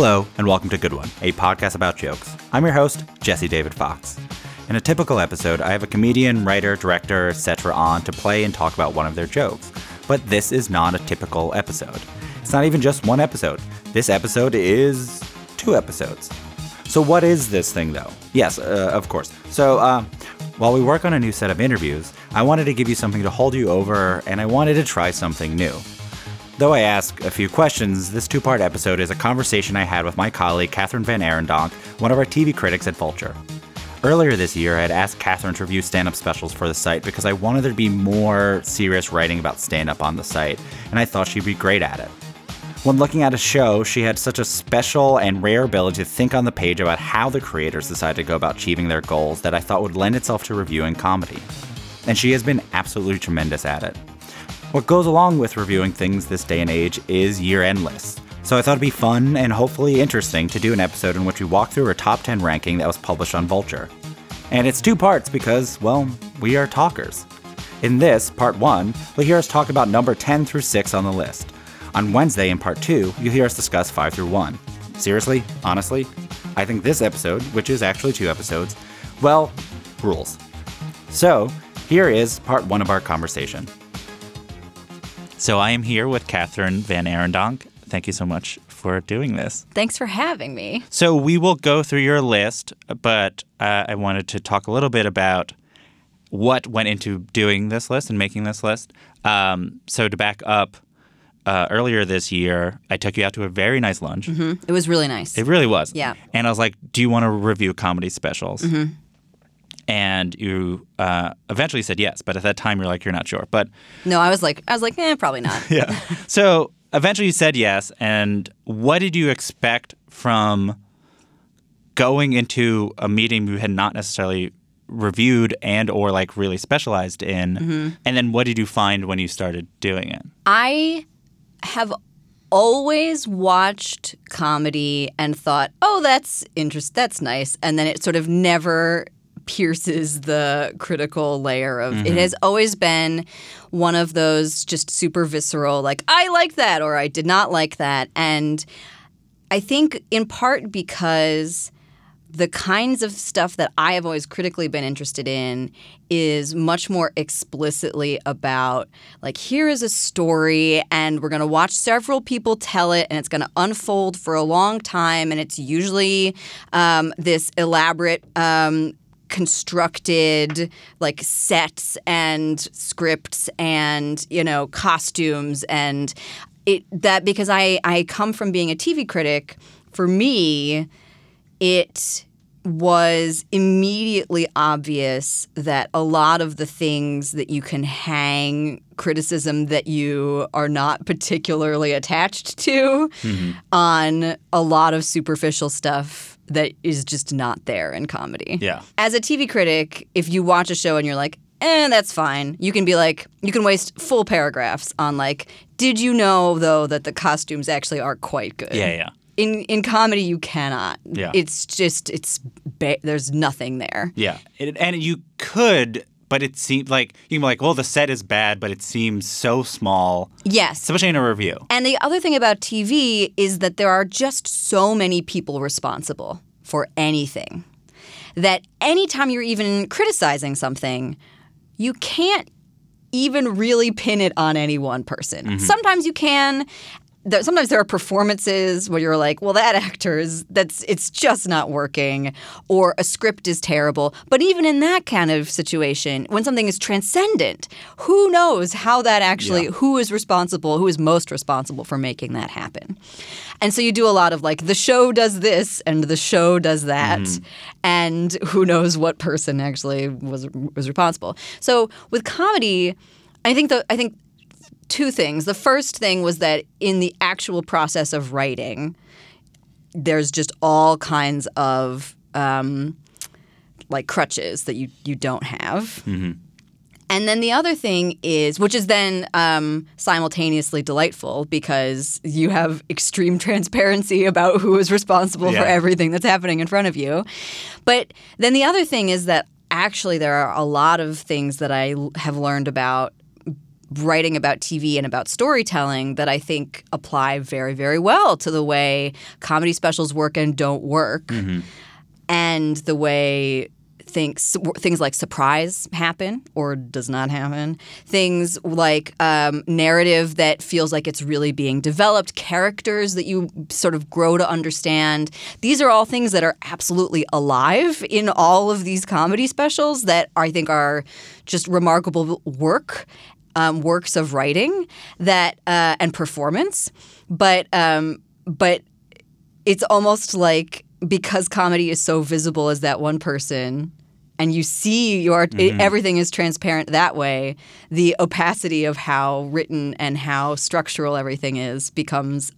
Hello, and welcome to Good One, a podcast about jokes. I'm your host, Jesse David Fox. In a typical episode, I have a comedian, writer, director, etc. on to play and talk about one of their jokes. But this is not a typical episode. It's not even just one episode. This episode is two episodes. So, what is this thing, though? Yes, uh, of course. So, uh, while we work on a new set of interviews, I wanted to give you something to hold you over, and I wanted to try something new. Though I ask a few questions, this two part episode is a conversation I had with my colleague Kathryn VanArendonk, one of our TV critics at Vulture. Earlier this year, I had asked Kathryn to review stand up specials for the site because I wanted there to be more serious writing about stand up on the site, and I thought she'd be great at it. When looking at a show, she had such a special and rare ability to think on the page about how the creators decide to go about achieving their goals that I thought would lend itself to reviewing comedy. And she has been absolutely tremendous at it. What goes along with reviewing things this day and age is year end lists. So I thought it'd be fun and hopefully interesting to do an episode in which we walk through a top 10 ranking that was published on Vulture. And it's two parts because, well, we are talkers. In this, part one, you'll hear us talk about number 10 through 6 on the list. On Wednesday, in part two, you'll hear us discuss 5 through 1. Seriously? Honestly? I think this episode, which is actually two episodes, well, rules. So, here is part one of our conversation. So I am here with Kathryn VanArendonk. Thank you so much for doing this. Thanks for having me. So we will go through your list, but uh, I wanted to talk a little bit about what went into doing this list and making this list. Um, so to back up, uh, earlier this year, I took you out to a very nice lunch. Mm-hmm. It was really nice. It really was. Yeah. And I was like, "Do you want to review comedy specials?" Mm-hmm. And you uh, eventually said yes, but at that time you're like, "You're not sure." But no, I was like, I was like, eh, probably not. yeah. So eventually you said yes. And what did you expect from going into a meeting you had not necessarily reviewed and or like really specialized in? Mm-hmm. And then what did you find when you started doing it? I have always watched comedy and thought, "Oh, that's interest. That's nice," and then it sort of never pierces the critical layer of it has always been one of those just super visceral like I like that or I did not like that. And I think in part because the kinds of stuff that I have always critically been interested in is much more explicitly about like here is a story and we're going to watch several people tell it and it's going to unfold for a long time and it's usually um, this elaborate um, constructed like sets and scripts and you know costumes and it that because I I come from being a TV critic for me it was immediately obvious that a lot of the things that you can hang criticism that you are not particularly attached to mm-hmm. on a lot of superficial stuff that is just not there in comedy. Yeah. As a TV critic, if you watch a show and you're like, eh, that's fine, you can be like, you can waste full paragraphs on like, Did you know though that the costumes actually are quite good? Yeah, yeah. In in comedy, you cannot. Yeah. It's just it's ba- there's nothing there. Yeah, it, and you could, but it seemed like you can be like, well, the set is bad, but it seems so small, Yes. especially in a review. And the other thing about TV is that there are just so many people responsible for anything that anytime you're even criticizing something, you can't even really pin it on any one person. Mm-hmm. Sometimes you can. There, sometimes there are performances where you're like, well, that actor is that's it's just not working, or a script is terrible. But even in that kind of situation, when something is transcendent, who knows how that actually who is responsible, who is most responsible for making that happen. And so you do a lot of like the show does this and the show does that, mm-hmm. and who knows what person actually was was responsible. So with comedy, I think the I think two things. The first thing was that in the actual process of writing, there's just all kinds of um, like crutches that you you don't have. And then the other thing is, which is then um, simultaneously delightful because you have extreme transparency about who is responsible Yeah. for everything that's happening in front of you. But then the other thing is that actually there are a lot of things that I have learned about writing about TV and about storytelling that I think apply very, very well to the way comedy specials work and don't work, and the way things things like surprise happen or does not happen. Things like um, narrative that feels like it's really being developed, characters that you sort of grow to understand. These are all things that are absolutely alive in all of these comedy specials that I think are just remarkable work um, works of writing that uh, and performance, but um, but it's almost like because comedy is so visible as that one person and you see your it, everything is transparent that way the opacity of how written and how structural everything is becomes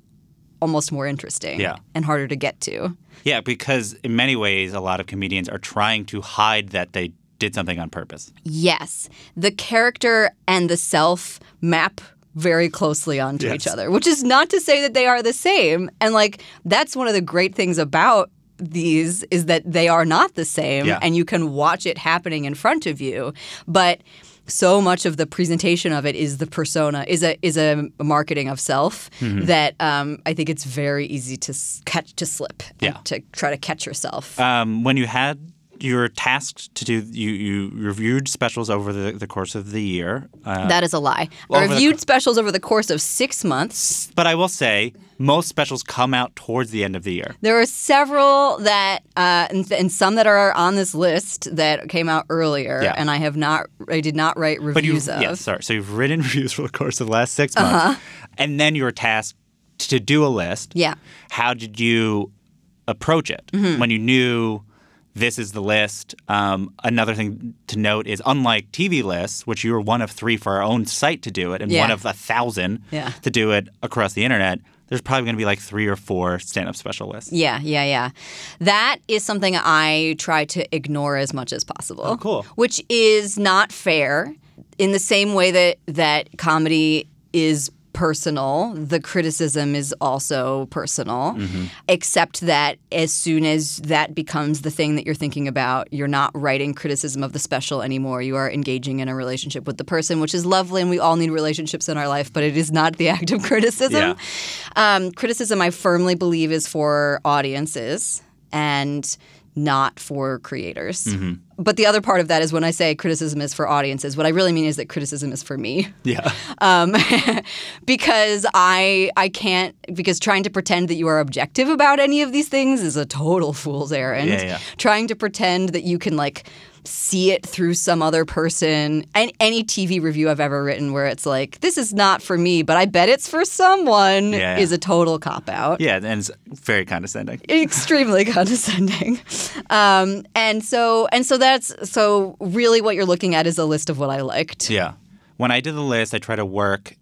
almost more interesting Yeah. and harder to get to. Yeah, because in many ways, a lot of comedians are trying to hide that they did something on purpose. Yes. The character and the self map very closely onto each other, which is not to say that they are the same. And like that's one of the great things about these is that they are not the same Yeah. and you can watch it happening in front of you. But so much of the presentation of it is the persona is a is a marketing of self Mm-hmm. that um, I think it's very easy to catch to slip and Yeah. to try to catch yourself. Um, when you had you were tasked to do you, you reviewed specials over the, the course of the year. Uh, that is a lie. I over the reviewed specials over the course of six months. but I will say most specials come out towards the end of the year. There are several that, uh, and, and some that are on this list that came out earlier, Yeah. and I have not, I did not write But you reviews of. yeah, sorry. So you've written reviews for the course of the last 6 months, Uh-huh. and then you were tasked to do a list. Yeah. How did you approach it Mm-hmm. when you knew this is the list? Um, another thing to note is, unlike TV lists, which you were one of three for our own site to do it, and Yeah. one of a thousand Yeah. to do it across the internet. There's probably going to be like three or four stand-up special lists. Yeah, yeah, yeah. That is something I try to ignore as much as possible. Oh, cool. Which is not fair. In the same way that that comedy is personal, the criticism is also personal. Mm-hmm. Except that as soon as that becomes the thing that you're thinking about, you're not writing criticism of the special anymore. You are engaging in a relationship with the person, which is lovely, and we all need relationships in our life, but it is not the act of criticism. Yeah. Um, criticism, I firmly believe, is for audiences and not for creators. Mm-hmm. But the other part of that is when I say criticism is for audiences, what I really mean is that criticism is for me. Yeah. Um, because I I can't because trying to pretend that you are objective about any of these things is a total fool's errand. Yeah, yeah. Trying to pretend that you can like see it through some other person and any TV review I've ever written where it's like this is not for me, but I bet it's for someone Yeah, is a total cop out Yeah, and it's very condescending. extremely condescending um, and so and so that's so really what you're looking at is a list of what i liked Yeah. When I did the list, I try to work.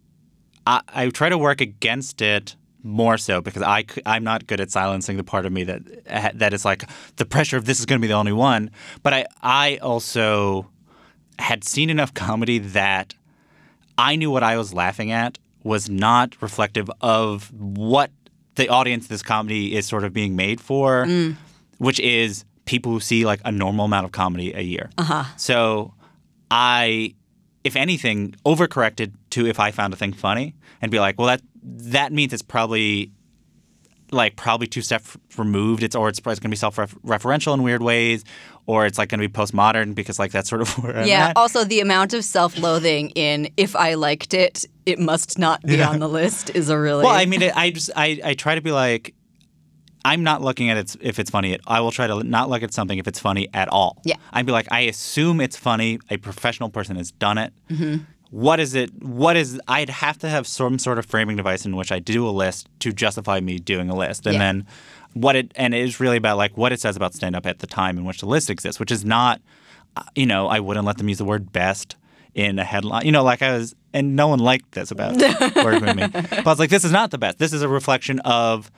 I, I try to work against it more so because I, I'm not good at silencing the part of me that that is like the pressure of this is going to be the only one. But I I also had seen enough comedy that I knew what I was laughing at was not reflective of what the audience this comedy is sort of being made for, which is people who see like a normal amount of comedy a year. Uh-huh. So I, if anything, overcorrected to if I found a thing funny and be like, well, that that means it's probably like probably two steps removed. It's or it's probably going to be self-referential in weird ways, or it's like going to be postmodern because like that's sort of where I'm Yeah. at. Also, the amount of self-loathing in "if I liked it, it must not be on the list" is a really Well, I mean, it, I just I, I try to be like, I'm not looking at it if it's funny. I will try to not look at something if it's funny at all. Yeah. I'd be like, I assume it's funny. A professional person has done it. Mm-hmm. What is it? What is? I'd have to have some sort of framing device in which I do a list to justify me doing a list, and Yeah. then what it and it is really about like what it says about stand up at the time in which the list exists, which is not, uh, you know, I wouldn't let them use the word best in a headline. You know, like I was, and no one liked this about Word Movie. But I was like, this is not the best. This is a reflection of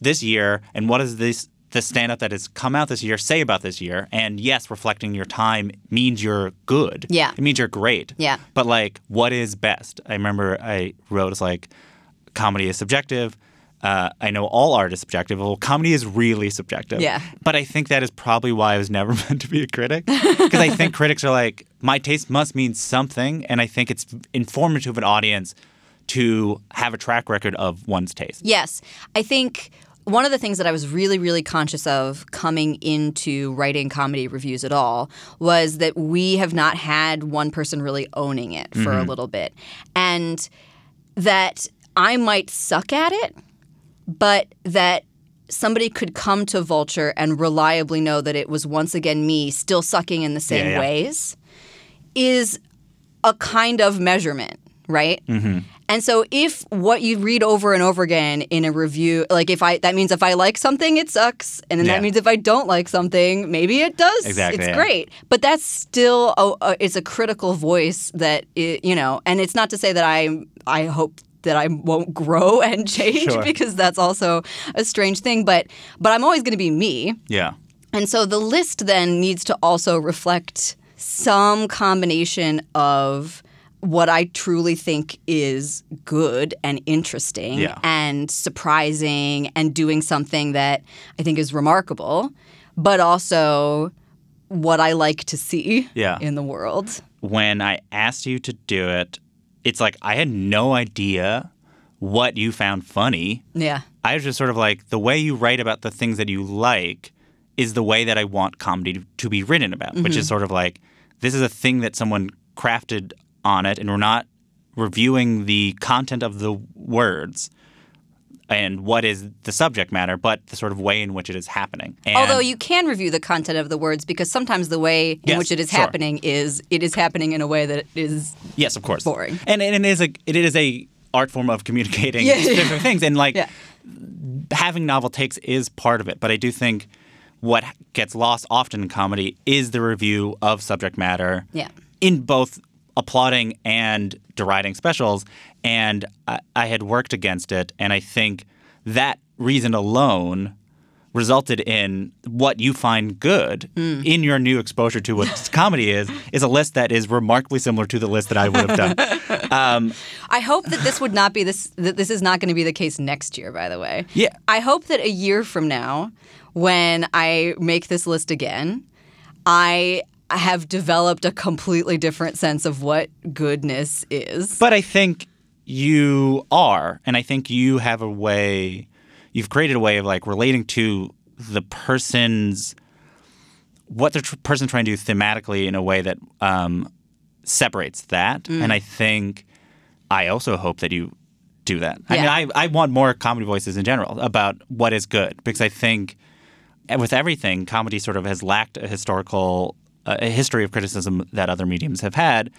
this year and what is this the stand up that has come out this year say about this year and yes reflecting your time means you're good Yeah. it means you're great Yeah. but like what is best i remember i wrote it's like comedy is subjective uh, I know all art is subjective. Well, comedy is really subjective. Yeah. But I think that is probably why I was never meant to be a critic. Because I think critics are like, my taste must mean something. And I think it's informative of an audience to have a track record of one's taste. Yes. I think one of the things that I was really, really conscious of coming into writing comedy reviews at all was that we have not had one person really owning it for a little bit. And that I might suck at it, but that somebody could come to Vulture and reliably know that it was once again me still sucking in the same Yeah, yeah. ways is a kind of measurement, right? Mm-hmm. And so if what you read over and over again in a review, like if I, that means if I like something, it sucks. And then Yeah. that means if I don't like something, maybe it does. Exactly, It's yeah. great. But that's still, a, a, it's a critical voice that, it, you know, and it's not to say that I, I hope that I won't grow and change Sure. because that's also a strange thing. But, but I'm always going to be me. Yeah. And so the list then needs to also reflect some combination of what I truly think is good and interesting Yeah. and surprising and doing something that I think is remarkable, but also what I like to see Yeah. in the world. when I asked you to do it, it's like I had no idea what you found funny. Yeah. I was just sort of like, the way you write about the things that you like is the way that I want comedy to, to be written about, which is mm-hmm. sort of like, this is a thing that someone crafted on it, and we're not reviewing the content of the words and what is the subject matter, but the sort of way in which it is happening. And Although you can review the content of the words because sometimes the way in Yes, which it is sure. happening is it is happening in a way that is Yes, of course. boring. And, and it is a it is a art form of communicating Yeah, yeah. different things, and like Yeah. having novel takes is part of it. But I do think what gets lost often in comedy is the review of subject matter. Yeah. In both applauding and deriding specials, and I, I had worked against it, and I think that reason alone resulted in what you find good Mm. in your new exposure to what comedy is is a list that is remarkably similar to the list that I would have done. Um, I hope that this would not be this that this is not going to be the case next year by the way. Yeah. I hope that a year from now when I make this list again, I have developed a completely different sense of what goodness is. But I think you are, and I think you have a way. You've created a way of like relating to the person's what the tr- person's trying to do thematically in a way that um, separates that. Mm. And I think I also hope that you do that. I mean, I I want more comedy voices in general about what is good because I think with everything, comedy sort of has lacked a historical a history of criticism that other mediums have had,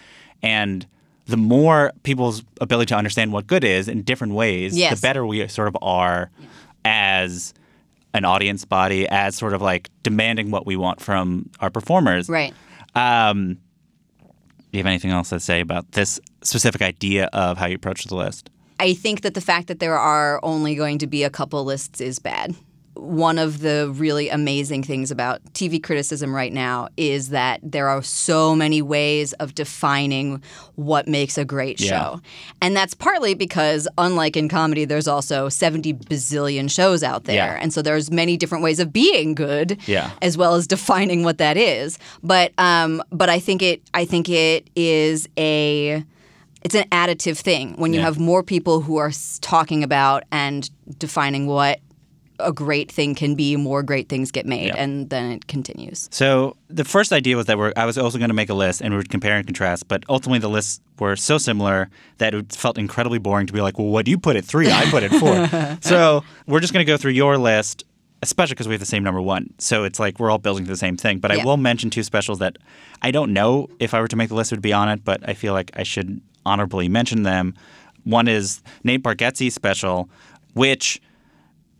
and the more people's ability to understand what good is in different ways, Yes. the better we sort of are as an audience body, as sort of like demanding what we want from our performers. Right. Um, do you have anything else to say about this specific idea of how you approach the list? I think that the fact that there are only going to be a couple lists is bad. One of the really amazing things about TV criticism right now is that there are so many ways of defining what makes a great Yeah. show. And that's partly because, unlike in comedy, there's also 70 bazillion shows out there. Yeah. And so there's many different ways of being good Yeah. as well as defining what that is. But um, but I think it I think it is a it's an additive thing when you Yeah. have more people who are talking about and defining what a great thing can be. More great things get made, Yeah. and then it continues. So the first idea was that we're, I was also going to make a list and we would compare and contrast, but ultimately the lists were so similar that it felt incredibly boring to be like, well, what do you put at three? I put it four. so we're just going to go through your list, especially because we have the same number one. So it's like we're all building to the same thing. But I will mention two specials that I don't know if I were to make the list would be on it, but I feel like I should honorably mention them. One is Nate Bargatze's special, which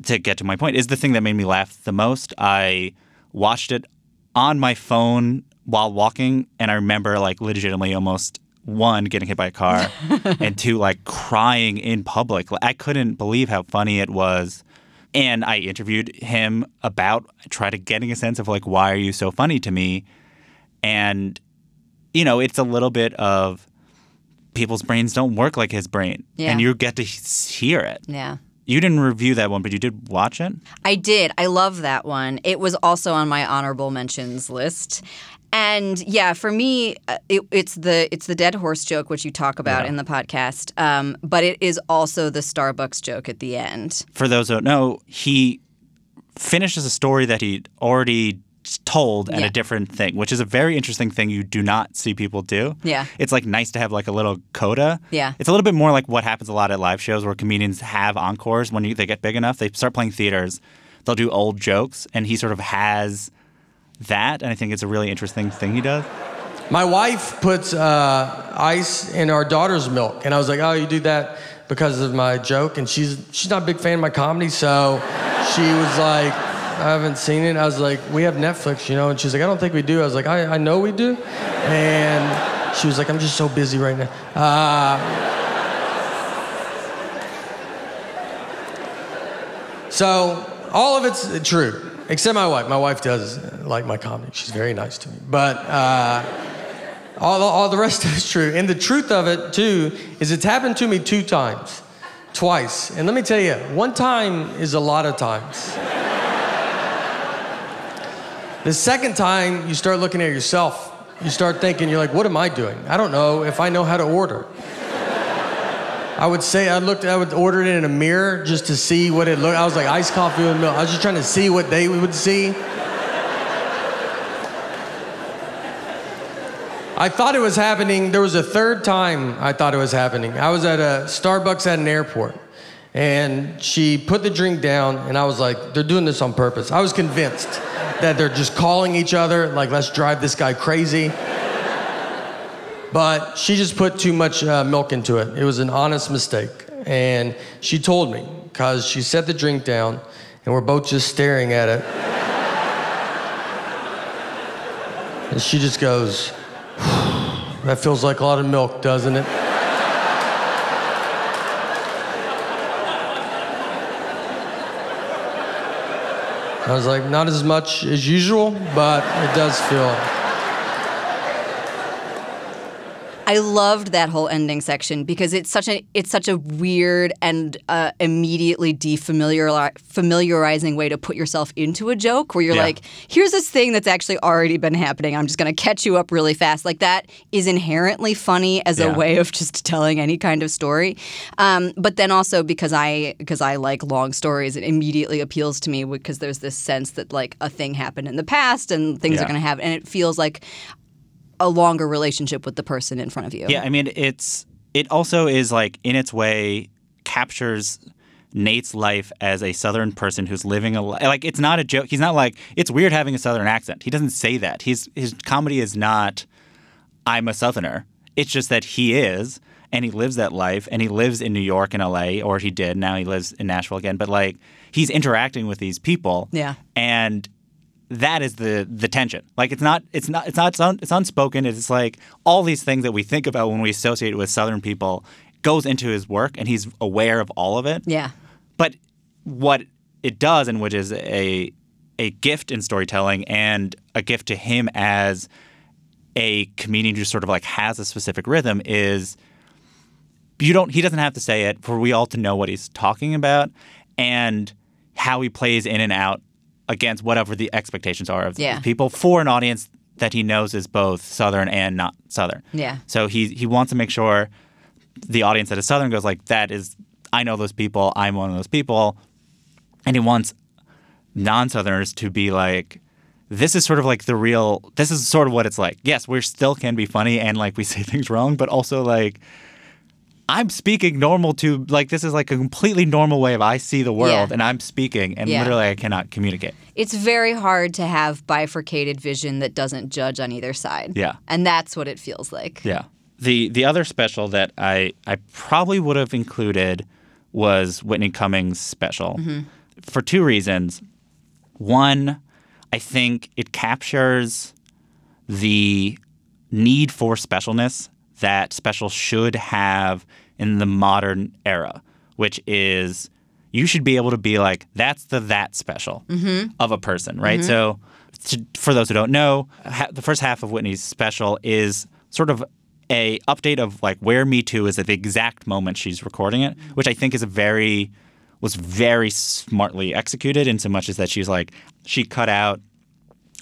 to get to my point, is the thing that made me laugh the most. I watched it on my phone while walking, and I remember like legitimately almost one getting hit by a car, and two like crying in public. I couldn't believe how funny it was. And I interviewed him about try to getting a sense of like why are you so funny to me, and you know it's a little bit of people's brains don't work like his brain, Yeah. and you get to hear it. Yeah. You didn't review that one, but you did watch it. I did. I love that one. It was also on my honorable mentions list. And yeah, for me, uh, it, it's the it's the dead horse joke which you talk about in the podcast, um, but it is also the Starbucks joke at the end. For those who don't know, he finishes a story that he'd already told at Yeah. a different thing, which is a very interesting thing you do not see people do. Yeah. It's like nice to have like a little coda. Yeah. It's a little bit more like what happens a lot at live shows where comedians have encores when you, they get big enough. They start playing theaters, they'll do old jokes, and he sort of has that. And I think it's a really interesting thing he does. My wife puts uh, ice in our daughter's milk, and I was like, "Oh, you do that because of my joke?" And she's she's not a big fan of my comedy, so she was like, "I haven't seen it." I was like, "We have Netflix, you know," and she's like, "I don't think we do." I was like, "I, I know we do," and she was like, "I'm just so busy right now." Uh, so all of it's true, except my wife. My wife does like my comedy. She's very nice to me, but. Uh, all, all the rest it's true. And the truth of it, too, is it's happened to me two times. Twice. And let me tell you, one time is a lot of times. The second time, you start looking at yourself. You start thinking, you're like, what am I doing? I don't know if I know how to order. I would say I looked, I would order it in a mirror just to see what it looked. I was like iced coffee with milk. I was just trying to see what they would see. I thought it was happening. There was a third time I thought it was happening. I was at a Starbucks at an airport, and she put the drink down, and I was like, they're doing this on purpose. I was convinced that they're just calling each other, like, let's drive this guy crazy. But she just put too much uh, milk into it. It was an honest mistake. And she told me, because she set the drink down, and we're both just staring at it. And she just goes, that feels like a lot of milk, doesn't it? I was like, not as much as usual, but it does feel. I loved that whole ending section because it's such a it's such a weird and uh, immediately defamiliar familiarizing way to put yourself into a joke where you're Yeah. like, here's this thing that's actually already been happening. I'm just going to catch you up really fast. Like that is inherently funny as Yeah. a way of just telling any kind of story. Um, but then also because I because I like long stories, it immediately appeals to me because there's this sense that like a thing happened in the past and things Yeah. are going to happen, and it feels like a longer relationship with the person in front of you. Yeah, I mean, it's it also is like in its way captures Nate's life as a Southern person who's living a li- like it's not a joke. He's not like it's weird having a Southern accent. He doesn't say that. He's his comedy is not I'm a Southerner. It's just that he is and he lives that life and he lives in New York and LA or he did. Now he lives in Nashville again. But like he's interacting with these people. Yeah. And that is the the tension. Like it's not it's not it's not it's, un, it's unspoken. It's like all these things that we think about when we associate with Southern people goes into his work, and he's aware of all of it. Yeah. But what it does, and which is a a gift in storytelling and a gift to him as a comedian who sort of like has a specific rhythm is you don't he doesn't have to say it for we all to know what he's talking about and how he plays in and out against whatever the expectations are of Yeah. people for an audience that he knows is both southern and not southern. Yeah. So he he wants to make sure the audience that is southern goes like that is I know those people, I'm one of those people. And he wants non-southerners to be like this is sort of like the real this is sort of what it's like. Yes, we still can be funny and like we say things wrong, but also like I'm speaking normal to like this is like a completely normal way of I see the world Yeah. and I'm speaking and Yeah. literally I cannot communicate. It's very hard to have bifurcated vision that doesn't judge on either side. Yeah. And that's what it feels like. Yeah. The the other special that I I probably would have included was Whitney Cummings' special mm-hmm. for two reasons. One, I think it captures the need for specialness that special should have in the modern era, which is you should be able to be like, that's the that special mm-hmm. of a person, right? Mm-hmm. So, to, for those who don't know, ha- the first half of Whitney's special is sort of a update of like where Me Too is at the exact moment she's recording it, which I think is a very was very smartly executed in so much as that she's like she cut out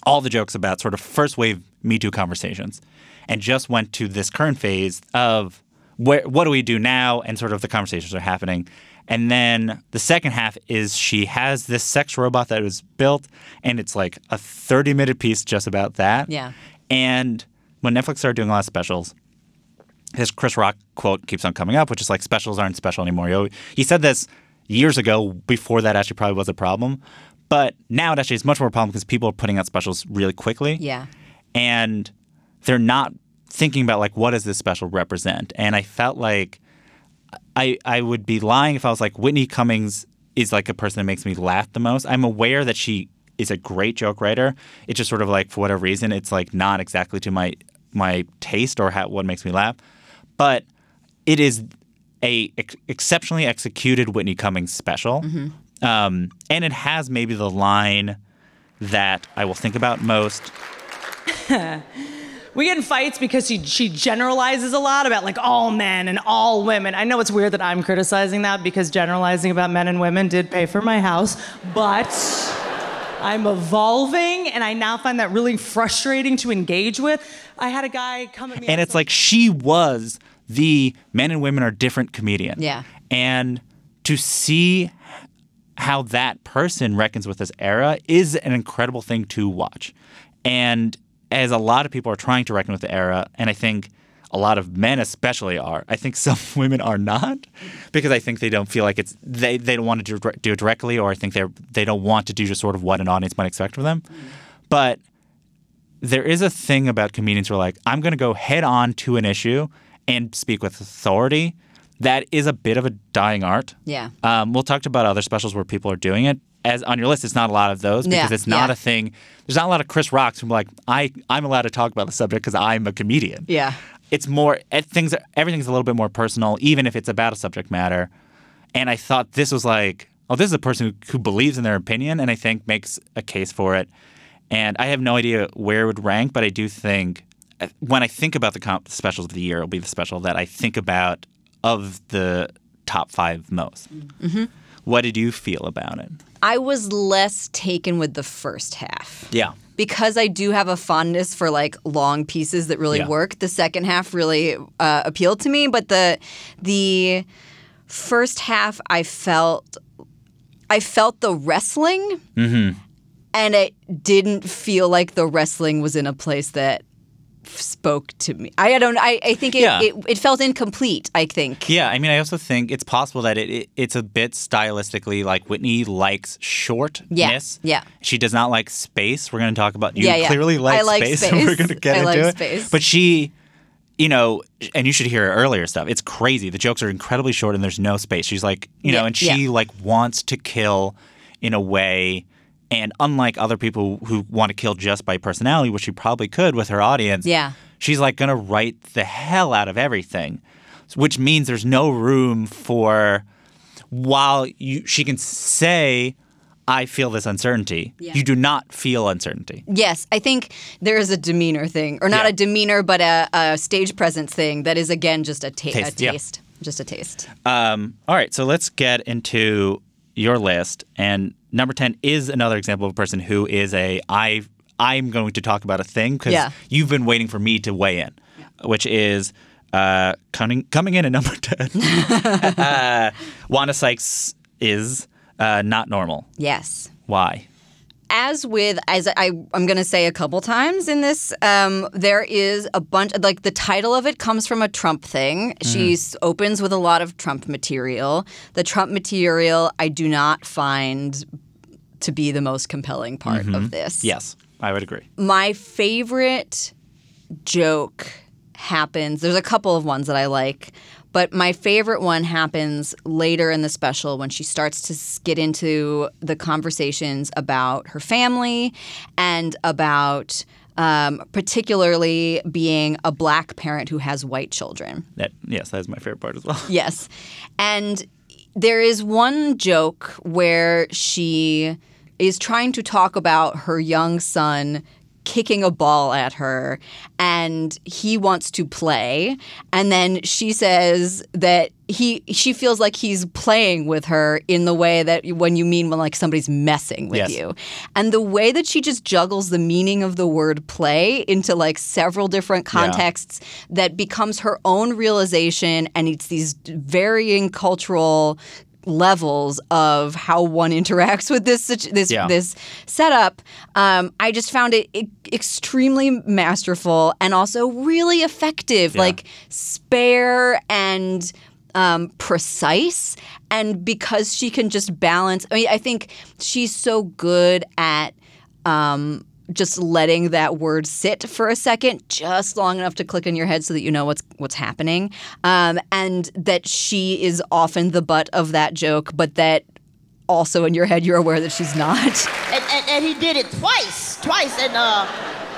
all the jokes about sort of first wave Me Too conversations and just went to this current phase of what do we do now and sort of the conversations are happening. And then the second half is she has this sex robot that was built and it's like a 30 minute piece just about that. Yeah. And when Netflix started doing a lot of specials, his Chris Rock quote keeps on coming up, which is like specials aren't special anymore. He He said this years ago before that actually probably was a problem. But now it actually is much more a problem because people are putting out specials really quickly Yeah. and they're not thinking about like what does this special represent? And i felt like i i would be lying if i was like whitney cummings is like a person that makes me laugh the most. I'm aware that she is a great joke writer. It's just sort of like for whatever reason it's like not exactly to my my taste or how, what makes me laugh. But it is a ex- exceptionally executed whitney cummings special. Um, and it has maybe the line that i will think about most We get in fights because she, she generalizes a lot about like all men and all women. I know it's weird that I'm criticizing that because generalizing about men and women did pay for my house, but I'm evolving and I now find that really frustrating to engage with. I had a guy come at me and it's like she was the men and women are different comedian. Yeah. And to see how that person reckons with this era is an incredible thing to watch. And as a lot of people are trying to reckon with the era, and I think a lot of men especially are, I think some women are not because I think they don't feel like it's they, they don't want to do, it directly or I think they're they don't want to do just sort of what an audience might expect from them. But there is a thing about comedians who are like, I'm going to go head on to an issue and speak with authority. That is a bit of a dying art. Yeah. Um, we'll talk about other specials where people are doing it. As on your list, it's not a lot of those because Yeah, it's not yeah. a thing. There's not a lot of Chris Rocks who are like, I, I'm allowed to talk about the subject because I'm a comedian. Yeah. It's more, it, things, everything's a little bit more personal, even if it's about a subject matter. And I thought this was like, oh, this is a person who, who believes in their opinion and I think makes a case for it. And I have no idea where it would rank, but I do think uh, when I think about the comp- specials of the year, it'll be the special that I think about of the top five most. Mm-hmm. What did you feel about it? I was less taken with the first half. Yeah. because I do have a fondness for like long pieces that really Yeah. work, the second half really uh, appealed to me. But the the first half, I felt I felt the wrestling, and it didn't feel like the wrestling was in a place that spoke to me. I don't. I, I think it, Yeah. it it felt incomplete. I think. Yeah, I mean, I also think it's possible that it, it it's a bit stylistically like Whitney likes shortness. yeah. yeah. She does not like space. We're going to talk about you Yeah, yeah. clearly like I like space, space. and we're going to get I into like it. space. But she, you know, and you should hear earlier stuff. It's crazy. The jokes are incredibly short, and there's no space. She's like, you know, and she like wants to kill in a way. And unlike other people who want to kill just by personality, which she probably could with her audience, Yeah. she's like going to write the hell out of everything, which means there's no room for while you she can say I feel this uncertainty. Yeah. You do not feel uncertainty. Yes, I think there is a demeanor thing, or not Yeah. a demeanor, but a, a stage presence thing that is again just a, ta- Taste, a yeah. taste, just a taste. Um, all right, so let's get into your list. And number 10 is another example of a person who is a I I'm going to talk about a thing because Yeah. you've been waiting for me to weigh in, which is uh, coming coming in at number 10. uh, Wanda Sykes is uh, not normal. Yes. Why? As with as I I'm gonna say a couple times in this, um, there is a bunch like the title of it comes from a Trump thing. She opens with a lot of Trump material. The Trump material I do not find to be the most compelling part of this. Yes, I would agree. My favorite joke happens. There's a couple of ones that I like, but my favorite one happens later in the special when she starts to get into the conversations about her family and about um, particularly being a black parent who has white children. That yes, that is my favorite part as well. Yes. And there is one joke where she is trying to talk about her young son kicking a ball at her and he wants to play and then she says that he she feels like he's playing with her in the way that when you mean when like somebody's messing with Yes. you and the way that she just juggles the meaning of the word play into like several different Yeah. contexts that becomes her own realization and it's these varying cultural levels of how one interacts with this this Yeah. this setup um, i just found it, extremely masterful and also really effective Yeah. like spare and um, precise and because she can just balance i mean i think she's so good at um, just letting that word sit for a second, just long enough to click in your head so that you know what's what's happening, um, and that she is often the butt of that joke, but that also in your head you're aware that she's not. and, and, and he did it twice, twice, and uh,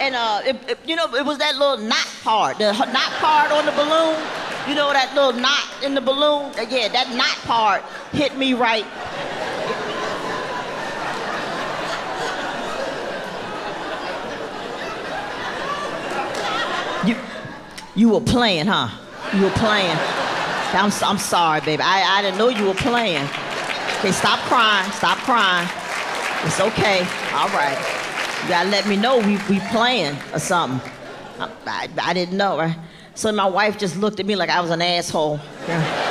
and uh, it, it- you know, it was that little knot part, the knot part on the balloon. You know that little knot in the balloon? Yeah, that knot part hit me right. You, you were playing, huh? You were playing. I'm, I'm sorry, baby. I, I didn't know you were playing. Okay, stop crying. Stop crying. It's okay. All right. You gotta let me know we we playing or something. I, I, I didn't know, right? So my wife just looked at me like I was an asshole. Yeah.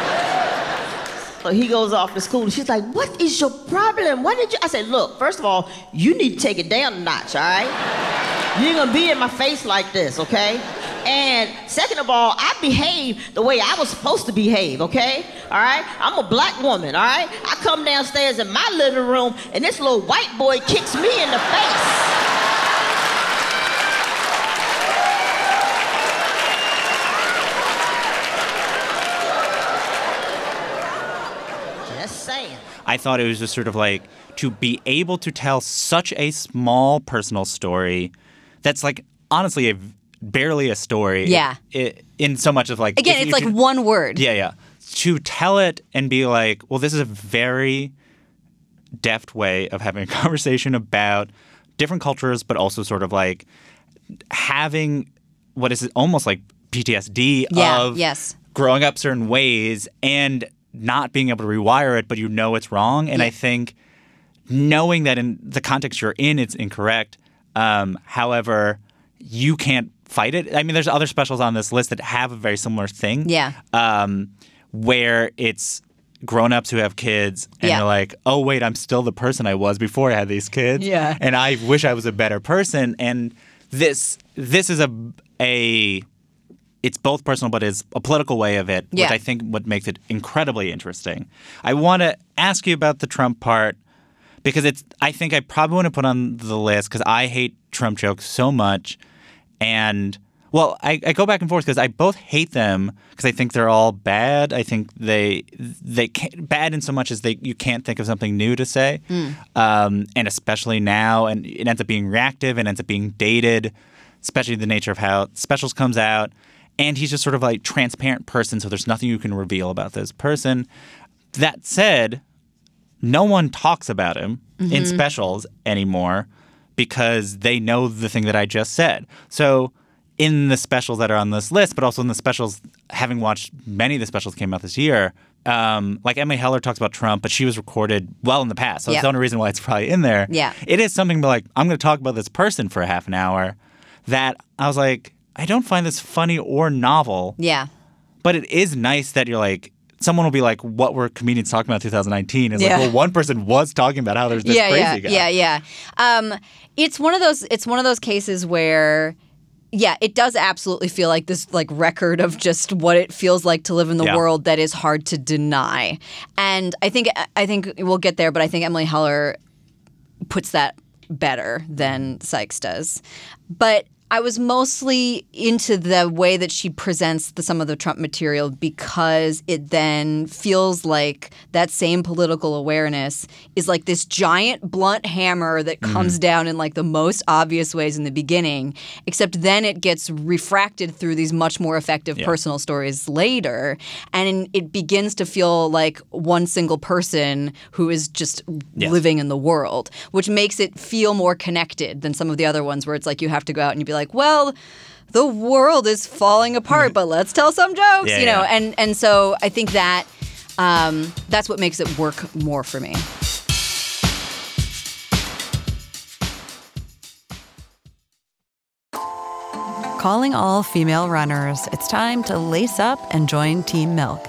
So he goes off to school and she's like, What is your problem? What did you? I said, Look, first of all, you need to take it down a notch, all right? You ain't gonna be in my face like this, okay? And second of all, I behave the way I was supposed to behave, okay? All right? I'm a black woman, all right? I come downstairs in my living room and this little white boy kicks me in the face. I thought it was just sort of like to be able to tell such a small personal story that's like honestly a, barely a story. Yeah. i- in so much of like Again, it's like one word. Yeah, yeah. To tell it and be like, well, this is a very deft way of having a conversation about different cultures, but also sort of like having what is almost like PTSD Yeah, of yes. growing up certain ways and not being able to rewire it, but you know it's wrong. And I think knowing that in the context you're in, it's incorrect. Um, however, you can't fight it. I mean, there's other specials on this list that have a very similar thing. Yeah. Um, where it's grown-ups who have kids and Yeah. they're like, "Oh wait, I'm still the person I was before I had these kids." Yeah. And I wish I was a better person. And this this is a a it's both personal but it's a political way of it, Yeah. which I think what makes it incredibly interesting. I want to ask you about the Trump part because it's I think I probably want to put on the list because I hate Trump jokes so much, and well, I, I go back and forth because I both hate them because I think they're all bad. I think they they can't, bad in so much as they you can't think of something new to say, um, and especially now, and it ends up being reactive and ends up being dated, especially the nature of how specials comes out. And he's just sort of like transparent person, so there's nothing you can reveal about this person. That said, no one talks about him in Mm-hmm. specials anymore because they know the thing that I just said. So in the specials that are on this list, but also in the specials, having watched many of the specials that came out this year, um, like Emily Heller talks about Trump, but she was recorded well in the past. So that's the only reason why it's probably in there. Yeah. It is something like, I'm going to talk about this person for a half an hour that I was like, I don't find this funny or novel. Yeah. But it is nice that you're like, someone will be like, what were comedians talking about in 2019? Is Yeah. like, well, one person was talking about how there's this yeah, crazy yeah, guy. yeah, yeah. Um, it's one of those. It's one of those cases where. Yeah, it does absolutely feel like this like record of just what it feels like to live in the Yeah. world that is hard to deny. And I think I think we'll get there, but I think Emily Heller puts that better than Sykes does. But I was mostly into the way that she presents the, some of the Trump material because it then feels like that same political awareness is like this giant blunt hammer that mm-hmm. comes down in like the most obvious ways in the beginning, except then it gets refracted through these much more effective personal stories later. And it begins to feel like one single person who is just living in the world, which makes it feel more connected than some of the other ones where it's like you have to go out and you be like, well, the world is falling apart, but let's tell some jokes, Yeah, you know. yeah. And and so I think that um, that's what makes it work more for me. Calling all female runners, it's time to lace up and join Team Milk.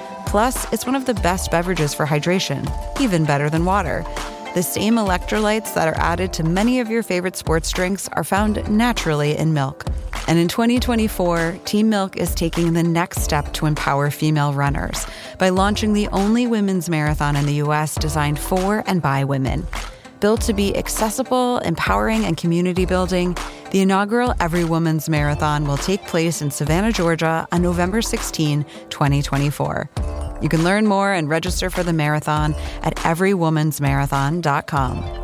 Plus, it's one of the best beverages for hydration, even better than water. The same electrolytes that are added to many of your favorite sports drinks are found naturally in milk. And in 2024, Team Milk is taking the next step to empower female runners by launching the only women's marathon in the US designed for and by women. Built to be accessible, empowering, and community building, the inaugural Every Woman's Marathon will take place in Savannah, Georgia on November 16, 2024. You can learn more and register for the marathon at everywomansmarathon.com.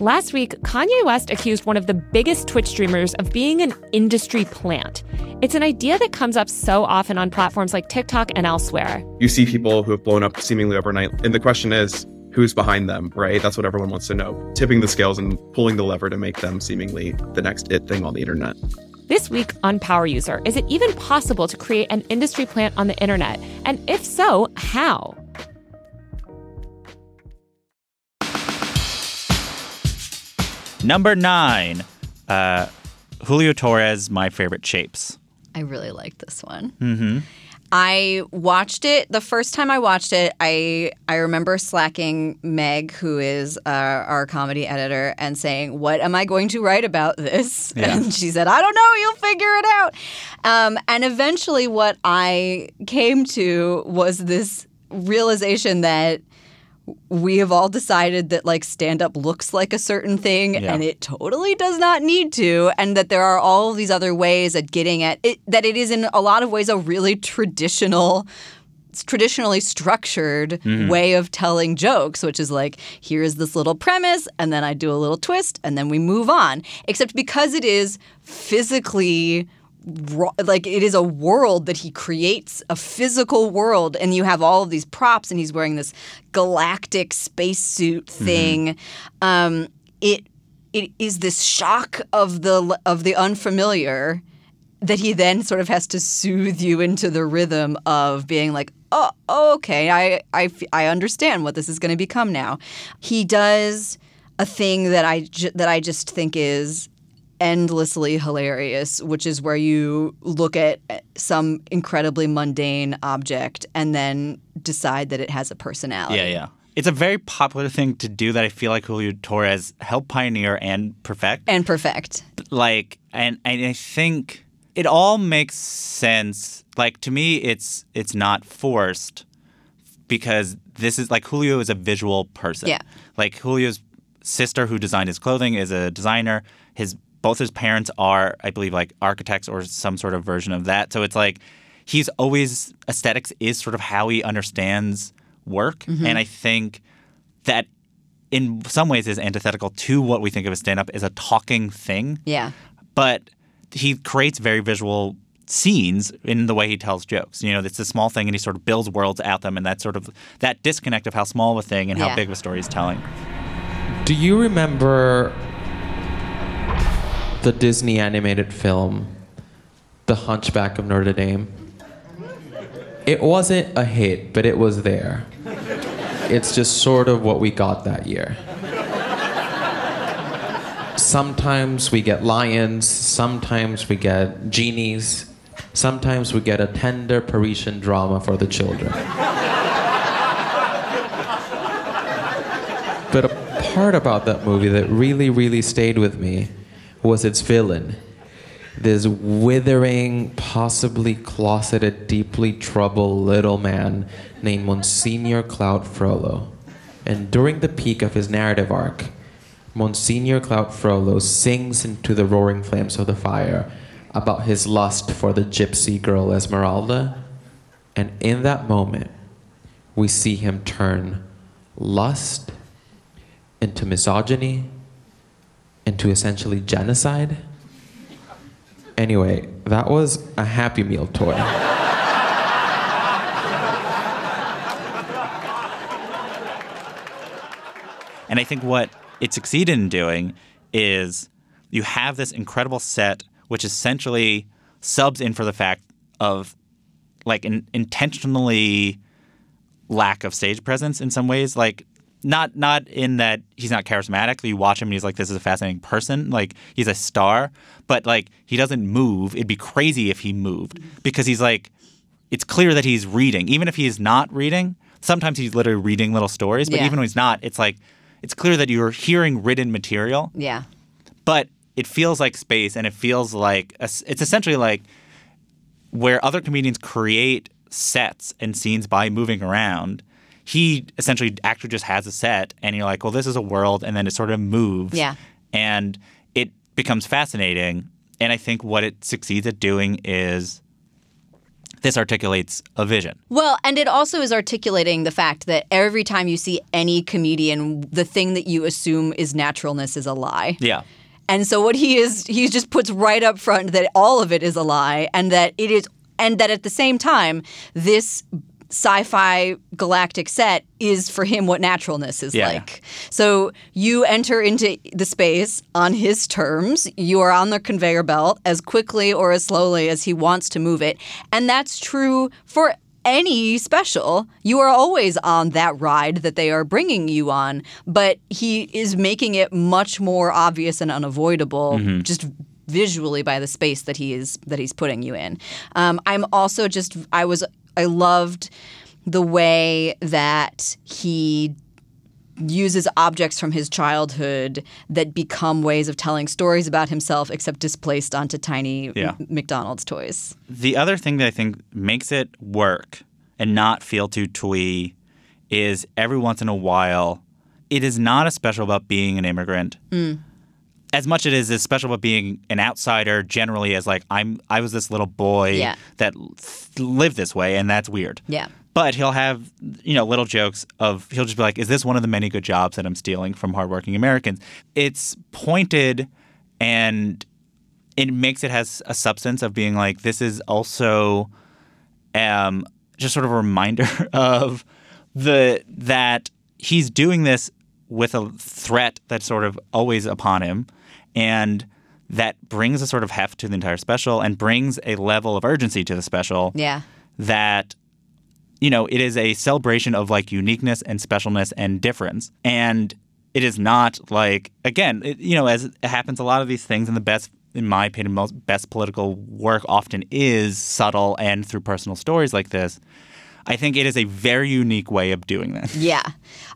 Last week, Kanye West accused one of the biggest Twitch streamers of being an industry plant. It's an idea that comes up so often on platforms like TikTok and elsewhere. You see people who have blown up seemingly overnight, and the question is, who's behind them, right? That's what everyone wants to know. Tipping the scales and pulling the lever to make them seemingly the next it thing on the internet. This week on Power User, is it even possible to create an industry plant on the internet? And if so, how? Number nine, uh, Julio Torres, my favorite shapes. I really like this one. Mm-hmm. I watched it the first time I watched it. I I remember slacking Meg, who is uh, our comedy editor, and saying, "What am I going to write about this?" Yeah. And she said, "I don't know. You'll figure it out." Um, and eventually, what I came to was this realization that we have all decided that like stand up looks like a certain thing Yeah. and it totally does not need to and that there are all these other ways at getting at it that it is in a lot of ways a really traditional traditionally structured mm-hmm. way of telling jokes which is like here is this little premise and then I do a little twist and then we move on except because it is physically like it is a world that he creates a physical world and you have all of these props and he's wearing this galactic spacesuit thing. Um, it it is this shock of the of the unfamiliar that he then sort of has to soothe you into the rhythm of being like oh okay i i, I understand what this is going to become now. He does a thing that I that I just think is endlessly hilarious, which is where you look at some incredibly mundane object and then decide that it has a personality. Yeah, yeah. It's a very popular thing to do that I feel like Julio Torres helped pioneer and perfect. And perfect. like and, and I think it all makes sense. Like to me it's it's not forced because this is like Julio is a visual person. Yeah. Like Julio's sister who designed his clothing is a designer. His both his parents are, I believe, like architects or some sort of version of that. So it's like he's always aesthetics is sort of how he understands work. Mm-hmm. And I think that in some ways is antithetical to what we think of as stand up as a talking thing Yeah. but he creates very visual scenes in the way he tells jokes. You know, it's a small thing and he sort of builds worlds out them and that sort of that disconnect of how small of a thing and how Yeah. big of a story he's telling. Do you remember the Disney animated film, The Hunchback of Notre Dame? It wasn't a hit, but it was there. It's just sort of what we got that year. Sometimes we get lions, sometimes we get genies, sometimes we get a tender Parisian drama for the children. But a part about that movie that really, really stayed with me was its villain. This withering, possibly closeted, deeply troubled little man named Monsignor Claude Frollo. And during the peak of his narrative arc, Monsignor Claude Frollo sings into the roaring flames of the fire about his lust for the gypsy girl Esmeralda. And in that moment, we see him turn lust into misogyny, into essentially genocide. Anyway, that was a Happy Meal toy. And I think what it succeeded in doing is you have this incredible set, which essentially subs in for the fact of like an intentionally lack of stage presence in some ways. Like not not in that he's not charismatic. You watch him and he's like, this is a fascinating person. Like he's a star, but like he doesn't move. It'd be crazy if he moved because he's like, it's clear that he's reading, even if he is not reading. Sometimes he's literally reading little stories, but Yeah. even when he's not, it's like it's clear that you're hearing written material, Yeah. but it feels like space and it feels like it's essentially like where other comedians create sets and scenes by moving around. He essentially actually just has a set, and you're like, well, this is a world, and then it sort of moves. Yeah. And it becomes fascinating. And I think what it succeeds at doing is this articulates a vision. Well, and it also is articulating the fact that every time you see any comedian, the thing that you assume is naturalness is a lie. Yeah. And so what he is, he just puts right up front that all of it is a lie, and that it is, and that at the same time, this sci-fi galactic set is for him what naturalness is Yeah. like. So you enter into the space on his terms. You are on the conveyor belt as quickly or as slowly as he wants to move it, and that's true for any special, you are always on that ride that they are bringing you on, but he is making it much more obvious and unavoidable just visually by the space that he is that he's putting you in. Um, I'm also just I was I loved the way that he uses objects from his childhood that become ways of telling stories about himself except displaced onto tiny Yeah. M- McDonald's toys. The other thing that I think makes it work and not feel too twee is every once in a while, it is not as special about being an immigrant. Mm. As much as it is as special about being an outsider generally as like I'm I was this little boy Yeah. that lived this way and that's weird. Yeah. But he'll have, you know, little jokes of he'll just be like, "Is this one of the many good jobs that I'm stealing from hardworking Americans?" It's pointed, and it makes it has a substance of being like, this is also, um, just sort of a reminder of the that he's doing this with a threat that's sort of always upon him, and that brings a sort of heft to the entire special and brings a level of urgency to the special Yeah. that you know it is a celebration of like uniqueness and specialness and difference and it is not like again it, you know as it happens a lot of these things and the best in my opinion most best political work often is subtle and through personal stories like this i think it is a very unique way of doing this. Yeah.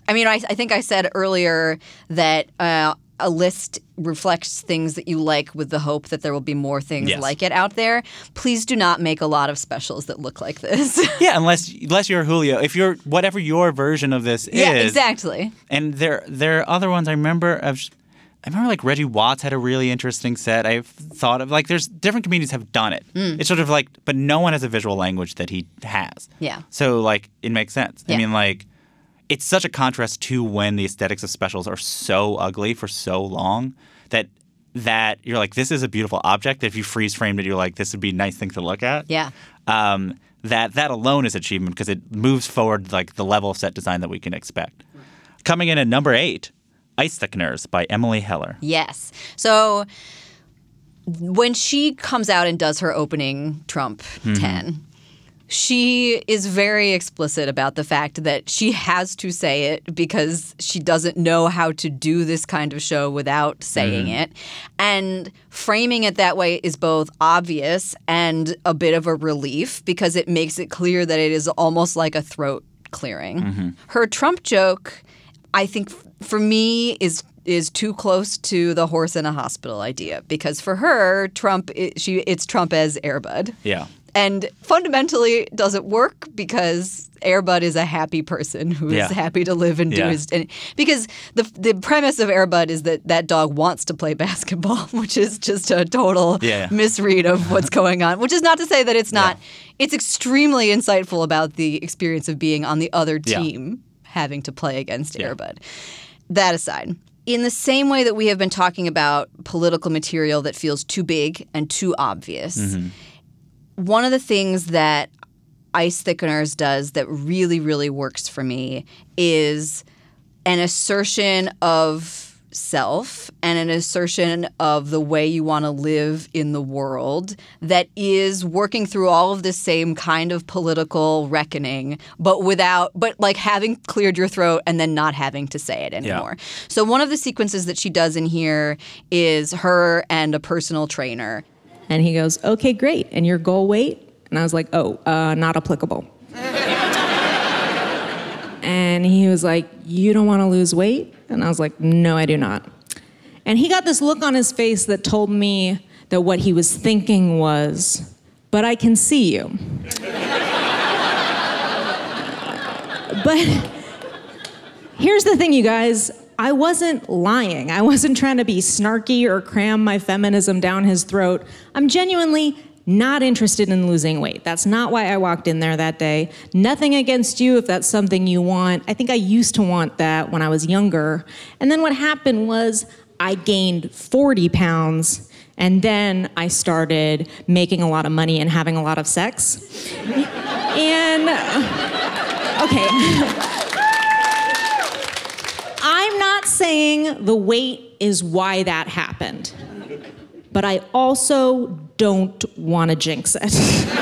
I mean, I, I think I said earlier that uh, a list reflects things that you like with the hope that there will be more things Yes. like it out there. Please do not make a lot of specials that look like this. yeah, unless unless you're Julio, if you're whatever your version of this yeah, is, Yeah, exactly. And there there are other ones I remember of I remember like Reggie Watts had a really interesting set. I've thought of like there's different comedians have done it. Mm. It's sort of like but no one has a visual language that he has. Yeah. So like it makes sense. I mean like it's such a contrast to when the aesthetics of specials are so ugly for so long that that you're like this is a beautiful object. That If you freeze framed it, you're like this would be a nice thing to look at Yeah. um, that that alone is achievement because it moves forward like the level of set design that we can expect. Coming in at number eight, Ice Thickeners by Emily Heller. Yes. So when she comes out and does her opening Trump Mhm. 10, she is very explicit about the fact that she has to say it because she doesn't know how to do this kind of show without saying Mhm. it. And framing it that way is both obvious and a bit of a relief because it makes it clear that it is almost like a throat clearing. Mhm. Her Trump joke, I think f- for me is is too close to the horse in a hospital idea because for her Trump i she it's Trump as Airbud. Yeah. And fundamentally doesn't work because Airbud is a happy person who is Yeah. happy to live and do Yeah. his and because the the premise of Airbud is that that dog wants to play basketball, which is just a total Yeah. misread of what's going on. Which is not to say that it's not. It's extremely insightful about the experience of being on the other team having to play against Airbud. That aside, in the same way that we have been talking about political material that feels too big and too obvious, mm-hmm. One of the things that Ice Thickeners does that really, really works for me is an assertion of self and an assertion of the way you want to live in the world that is working through all of the same kind of political reckoning but without but like having cleared your throat and then not having to say it anymore. So one of the sequences that she does in here is her and a personal trainer And he goes, okay, great. And your goal weight? And I was like, oh, uh, not applicable. and he was like, you don't want to lose weight? And I was like, no, I do not. And he got this look on his face that told me that what he was thinking was, but I can see you. but here's the thing, you guys. I wasn't lying. I wasn't trying to be snarky or cram my feminism down his throat. I'm genuinely not interested in losing weight. That's not why I walked in there that day. Nothing against you if that's something you want. I think I used to want that when I was younger. And then what happened was I gained 40 pounds. And then I started making a lot of money and having a lot of sex. and, okay. Not saying the weight is why that happened, but I also don't want to jinx it.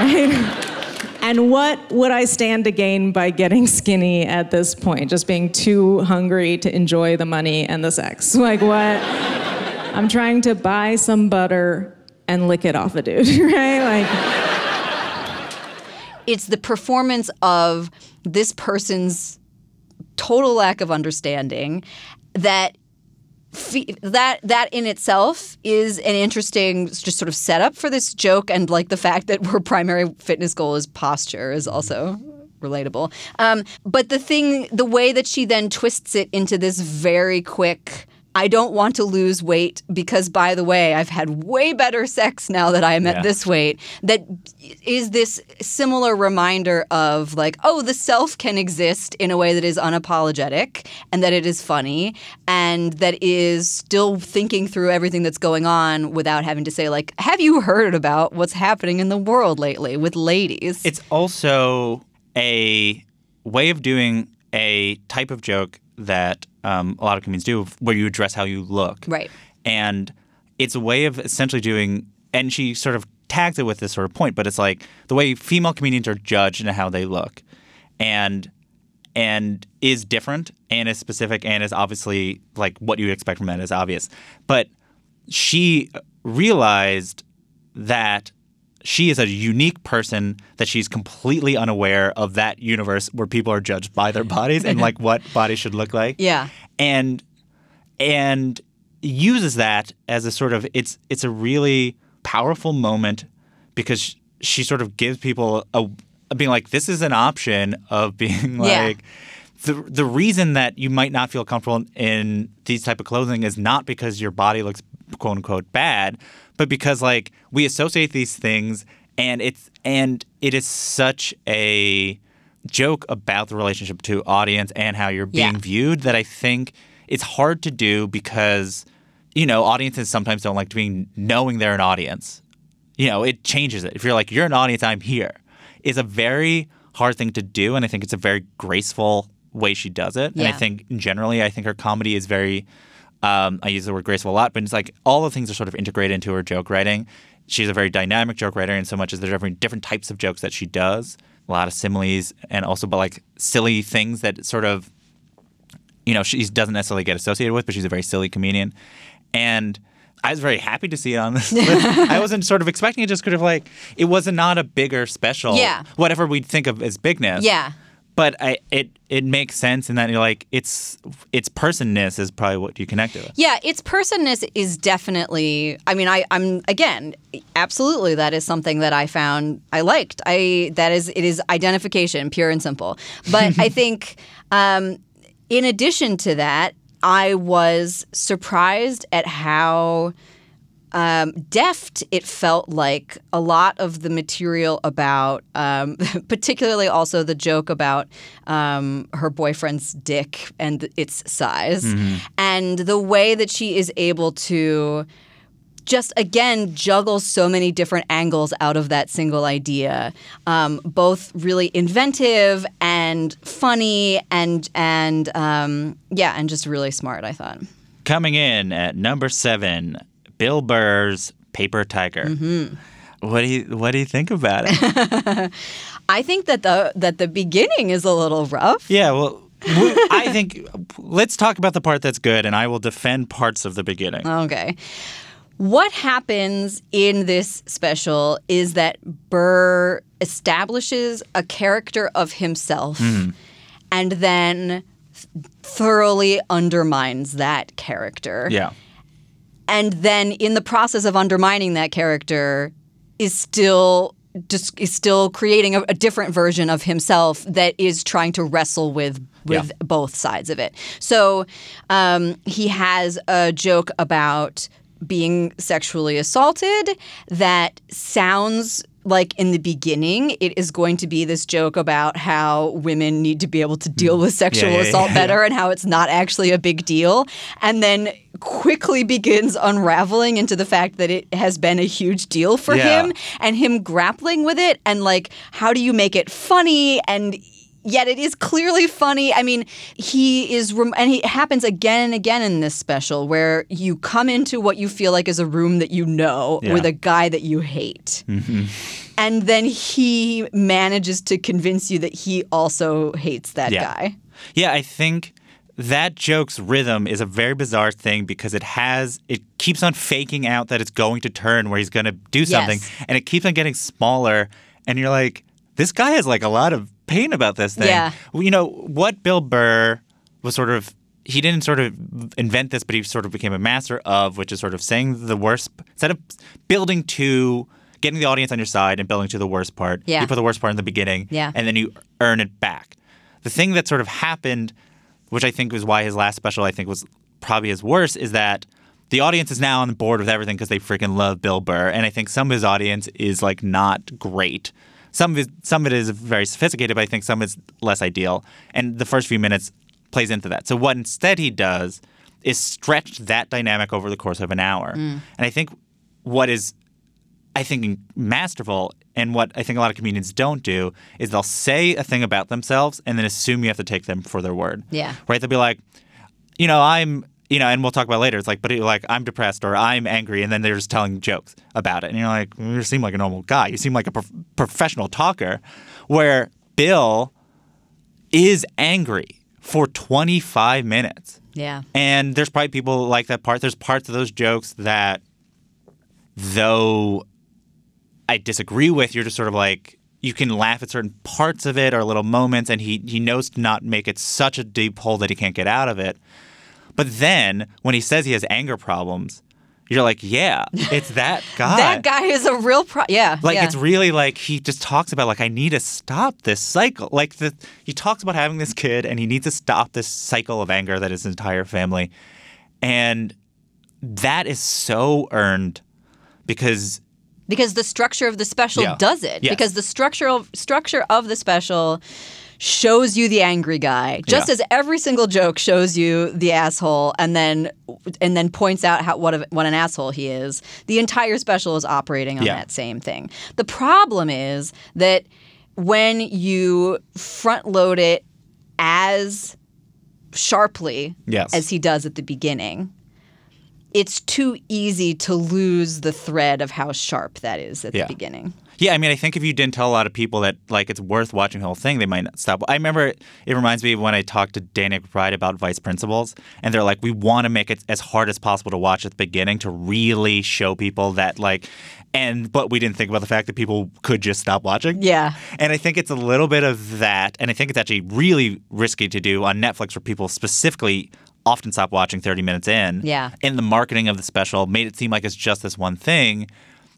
right? And what would I stand to gain by getting skinny at this point? Just being too hungry to enjoy the money and the sex. Like, what? I'm trying to buy some butter and lick it off a dude, right? Like, it's the performance of this person's total lack of understanding that that that in itself is an interesting just sort of setup for this joke and like the fact that her primary fitness goal is posture is also relatable. Um, but the thing the way that she then twists it into this very quick I don't want to lose weight because, by the way, I've had way better sex now that I am at this weight. That is this similar reminder of, like, oh, the self can exist in a way that is unapologetic and that it is funny and that is still thinking through everything that's going on without having to say, like, have you heard about what's happening in the world lately with ladies? It's also a way of doing a type of joke that um, a lot of comedians do, where you address how you look. Right. And it's a way of essentially doing, and she sort of tags it with this sort of point, but it's like the way female comedians are judged and how they look, and and is different and is specific and is obviously like what you would expect from that is obvious, but she realized that she is a unique person that she's completely unaware of that universe where people are judged by their bodies and like what bodies should look like Yeah. and and uses that as a sort of it's it's a really powerful moment because she sort of gives people a, a being like this is an option of being Yeah. like the the reason that you might not feel comfortable in these type of clothing is not because your body looks quote unquote bad, but because like we associate these things and it's and it is such a joke about the relationship to audience and how you're being Yeah. viewed that I think it's hard to do because you know audiences sometimes don't like being knowing they're an audience. You know, it changes it. If you're like you're an audience, I'm here. Is a very hard thing to do, and I think it's a very graceful way she does it. And I think generally, I think her comedy is very. Um, I use the word graceful a lot, but it's like all the things are sort of integrated into her joke writing. She's a very dynamic joke writer, in so much as there's different different types of jokes that she does. A lot of similes, and also but like silly things that sort of, you know, she doesn't necessarily get associated with, but she's a very silly comedian. And I was very happy to see it on this list. I wasn't sort of expecting it, just kind of like it was not a bigger special. Yeah. Whatever we'd think of as bigness. Yeah. But I, it it makes sense in that you're like its its personness is probably what you connect. It. Yeah, its personness is definitely. I mean, I, I'm again, absolutely. That is something that I found I liked. I that is it is identification, pure and simple. But I think, um, in addition to that, I was surprised at how um, deft it felt like a lot of the material about, um, particularly also the joke about um, her boyfriend's dick and its size, and the way that she is able to just again juggle so many different angles out of that single idea um, both really inventive and funny and and um, yeah and just really smart i thought. Coming in at number seven, Bill Burr's Paper Tiger. Mm-hmm. What do you what do you think about it? i think that the that the beginning is a little rough yeah, well, I think let's talk about the part that's good, and I will defend parts of the beginning. Okay. What happens in this special is that Burr establishes a character of himself and then thoroughly undermines that character. Yeah. And then in the process of undermining that character is still just is still creating a, a different version of himself that is trying to wrestle with with Yeah. both sides of it. So um, he has a joke about being sexually assaulted that sounds like in the beginning it is going to be this joke about how women need to be able to deal with sexual yeah, assault yeah. better and how it's not actually a big deal and then quickly begins unraveling into the fact that it has been a huge deal for Yeah. him and him grappling with it and like how do you make it funny and yet it is clearly funny i mean he is rem- and it happens again and again in this special where you come into what you feel like is a room that you know Yeah. with a guy that you hate mm-hmm. and then he manages to convince you that he also hates that Yeah. guy Yeah, I think that joke's rhythm is a very bizarre thing because it has it keeps on faking out that it's going to turn where he's going to do something Yes. and it keeps on getting smaller and you're like this guy has like a lot of pain about this thing. Yeah. You know, what Bill Burr was sort of he didn't sort of invent this but he sort of became a master of which is sort of saying the worst instead of building to getting the audience on your side and building to the worst part. Yeah. You put the worst part in the beginning Yeah. and then you earn it back. The thing that sort of happened, which I think was why his last special I think was probably his worst, is that the audience is now on board with everything because they freaking love Bill Burr, and I think some of his audience is like not great. Some of his, some of it is very sophisticated, but I think some is less ideal. And the first few minutes plays into that. So what instead he does is stretch that dynamic over the course of an hour. Mm. And I think what is I think masterful and what I think a lot of comedians don't do is they'll say a thing about themselves and then assume you have to take them for their word. Yeah. Right? They'll be like, you know, I'm, you know, and we'll talk about it later. It's like, but you're like, I'm depressed or I'm angry, and then they're just telling jokes about it, and you're like, you seem like a normal guy. You seem like a prof- professional talker. Where Bill is angry for 25 minutes. yeah And there's probably people like that part. There's parts of those jokes that, though I disagree with, you're just sort of like you can laugh at certain parts of it or little moments, and he he knows to not make it such a deep hole that he can't get out of it. But then when he says he has anger problems, you're like, yeah, it's that guy. That guy is a real pro. Yeah. Like yeah. it's really like he just talks about like I need to stop this cycle. Like the he talks about having this kid and he needs to stop this cycle of anger that his entire family. And that is so earned because because the structure of the special Yeah. does it. Yes. Because the structural structure of the special shows you the angry guy, just Yeah. as every single joke shows you the asshole, and then and then points out how what a, what an asshole he is. The entire special is operating on Yeah. that same thing. The problem is that when you front load it as sharply Yes. as he does at the beginning. It's too easy to lose the thread of how sharp that is at Yeah. the beginning. Yeah, I mean, I think if you didn't tell a lot of people that like it's worth watching the whole thing, they might not stop. I remember it, it reminds me of when I talked to Danny McBride about Vice Principals, and they're like, we want to make it as hard as possible to watch at the beginning to really show people that like, and but we didn't think about the fact that people could just stop watching. Yeah. And I think it's a little bit of that, and I think it's actually really risky to do on Netflix, where people specifically often stop watching 30 minutes in Yeah. and the marketing of the special made it seem like it's just this one thing.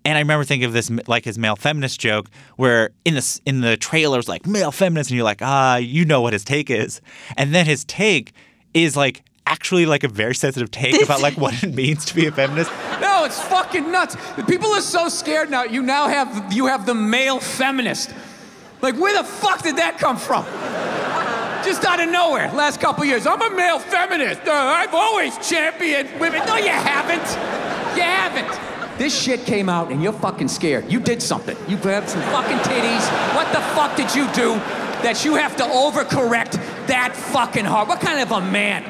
And I remember thinking of this like his male feminist joke, where in the in the trailers like male feminist, and you're like, ah, you know what his take is, and then his take is like actually like a very sensitive take about like what it means to be a feminist. No, it's fucking nuts. People are so scared now. You now have you have the male feminist. Like where the fuck did that come from? Just out of nowhere. Last couple years, I'm a male feminist. Uh, I've always championed women. No, you haven't. You haven't. This shit came out and you're fucking scared. You did something. You grabbed some fucking titties. What the fuck did you do that you have to overcorrect that fucking hard? What kind of a man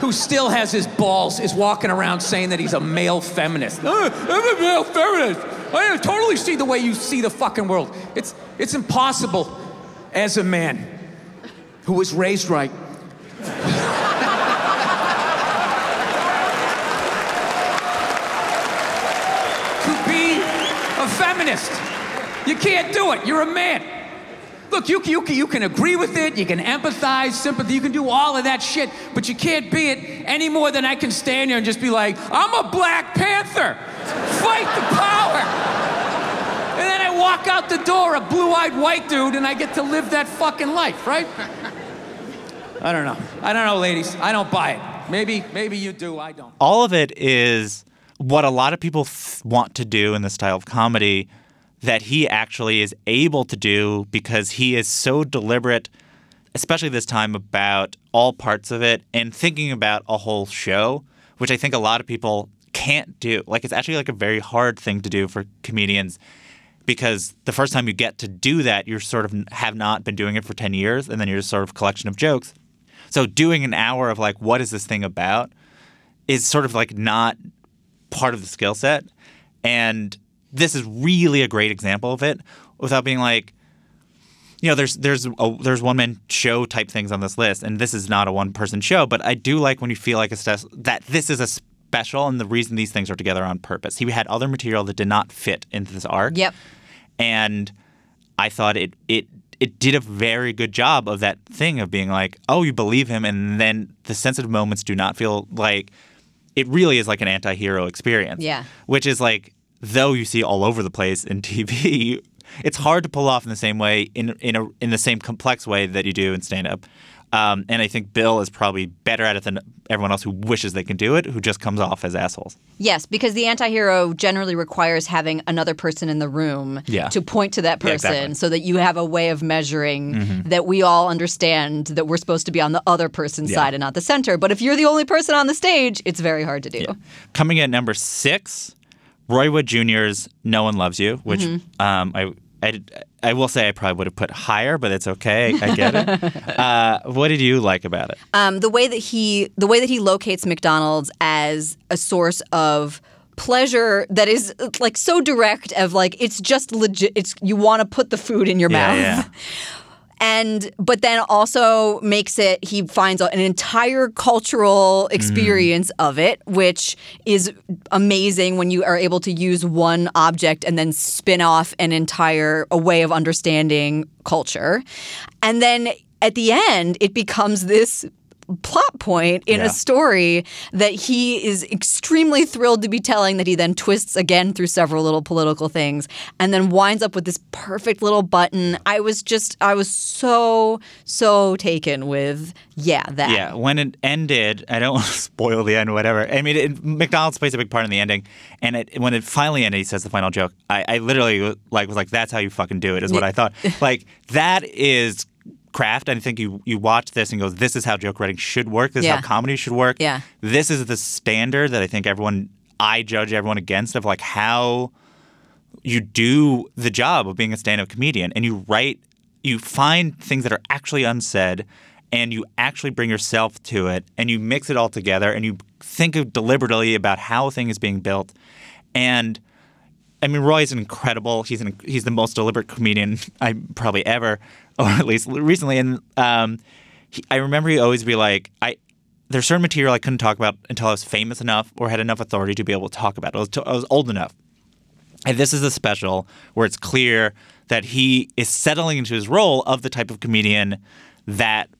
who still has his balls is walking around saying that he's a male feminist. "Uh, I'm a male feminist. I totally see the way you see the fucking world. It's it's impossible as a man who was raised right. to be a feminist. You can't do it. You're a man. Look, you, you, can- you can agree with it, you can empathize, sympathy, you can do all of that shit, but you can't be it any more than I can stand here and just be like, I'm a Black Panther. Fight the power. And then I walk out the door, a blue eyed white dude, and I get to live that fucking life, right? I don't know. I don't know, ladies. I don't buy it. Maybe, maybe you do. I don't. all of it is what a lot of people th- want to do in the style of comedy that he actually is able to do because he is so deliberate, especially this time about all parts of it and thinking about a whole show, which I think a lot of people can't do. Like it's actually like a very hard thing to do for comedians because the first time you get to do that, you're sort of have not been doing it for 10 years and then you're just sort of a collection of jokes. So doing an hour of like what is this thing about is sort of like not part of the skill set. And this is really a great example of it without being like, you know, there's there's a, there's one man show type things on this list, and this is not a one person show. But I do like when you feel like just, that this is a special, and the reason these things are together on purpose. He had other material that did not fit into this arc. Yep. And I thought it it it did a very good job of that thing of being like, oh, you believe him, and then the sensitive moments do not feel like it really is like an anti-hero experience. Yeah. Which is like, though you see all over the place in TV, it's hard to pull off in the same way in in a in the same complex way that you do in stand-up. Um, and I think Bill is probably better at it than everyone else who wishes they can do it, who just comes off as assholes. Yes, because the anti-hero generally requires having another person in the room Yeah. to point to that Yeah, person exactly. so that you have a way of measuring Mhm. that we all understand that we're supposed to be on the other person's Yeah. side and not the center. But if you're the only person on the stage, it's very hard to do. Coming in at number six, Roy Wood Jr.'s "No One Loves You," which Mhm. um, I, I I will say I probably would have put higher, but it's okay. I get it. uh, what did you like about it? um, the way that he the way that he locates McDonald's as a source of pleasure that is like so direct of like it's just legit it's you want to put the food in your Yeah, mouth yeah. and but then also makes it he finds an entire cultural mm-hmm. experience of it which is amazing when you are able to use one object and then spin off an entire a way of understanding culture. And then at the end it becomes this plot point in Yeah. a story that he is extremely thrilled to be telling that he then twists again through several little political things and then winds up with this perfect little button. I was just I was so so taken with yeah, that. Yeah, when it ended, I don't want to spoil the end or whatever. I mean, it, McDonald's plays a big part in the ending, and it, when it finally ended, he says the final joke. I, I literally like was like, "That's how you fucking do it is what I thought. like that is craft. I think you you watch this and go, "This is how joke writing should work. This Yeah. is how comedy should work." Yeah. This is the standard that I think everyone I judge everyone against of like how you do the job of being a stand-up comedian and you write you find things that are actually unsaid and you actually bring yourself to it and you mix it all together and you think of deliberately about how a thing is being built and I mean Roy is incredible he's an he's the most deliberate comedian I probably ever or at least recently and um he, I remember he always be like I there's certain material I couldn't talk about until I was famous enough or had enough authority to be able to talk about it. I was, I was old enough. And this is a special where it's clear that he is settling into his role of the type of comedian that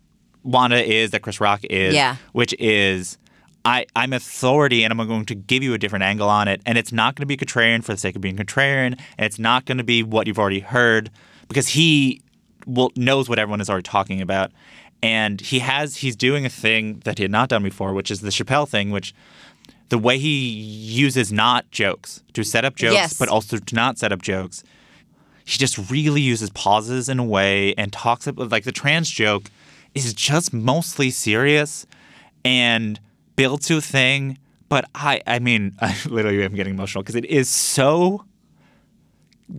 Wanda is, that Chris Rock is, Yeah. which is I, I'm authority and I'm going to give you a different angle on it. And it's not going to be contrarian for the sake of being contrarian. And it's not going to be what you've already heard because he will, knows what everyone is already talking about. And he has he's doing a thing that he had not done before, which is the Chappelle thing, which the way he uses not jokes to set up jokes, Yes. but also to not set up jokes. He just really uses pauses in a way and talks about like the trans joke is just mostly serious and builds to a thing. But I, I mean, I literally am getting emotional because it is so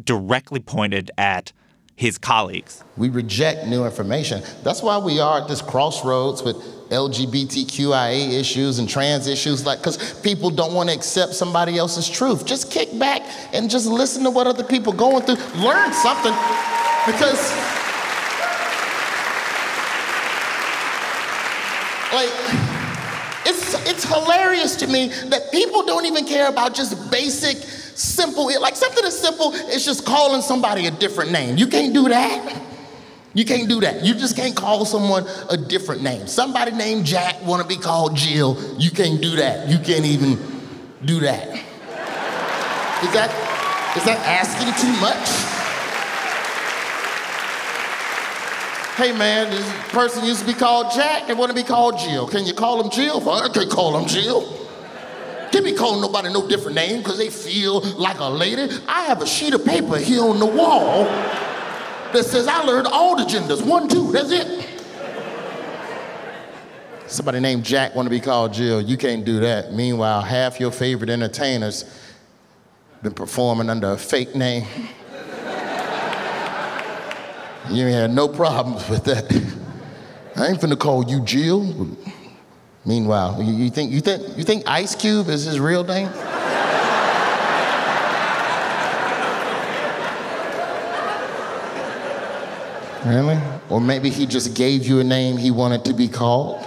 directly pointed at his colleagues. We reject new information. That's why we are at this crossroads with LGBTQIA issues and trans issues, like because people don't want to accept somebody else's truth. Just kick back and just listen to what other people going through. Learn something, because like it's it's hilarious to me that people don't even care about just basic simple. Like something as simple as just calling somebody a different name. You can't do that. You can't do that. You just can't call someone a different name. Somebody named jack want to be called jill. You can't do that. You can't even do that. Is that is that asking too much? Hey man, this person used to be called Jack, they want to be called Jill. Can you call him Jill? I can't call him Jill. Can't be calling nobody no different name because they feel like a lady. I have a sheet of paper here on the wall that says I learned all the genders. One, two, that's it. Somebody named Jack want to be called Jill. You can't do that. Meanwhile, half your favorite entertainers been performing under a fake name. You ain't had no problems with that. I ain't finna call you Jill. Meanwhile, you, you think you think you think Ice Cube is his real name? Really? Or maybe he just gave you a name he wanted to be called?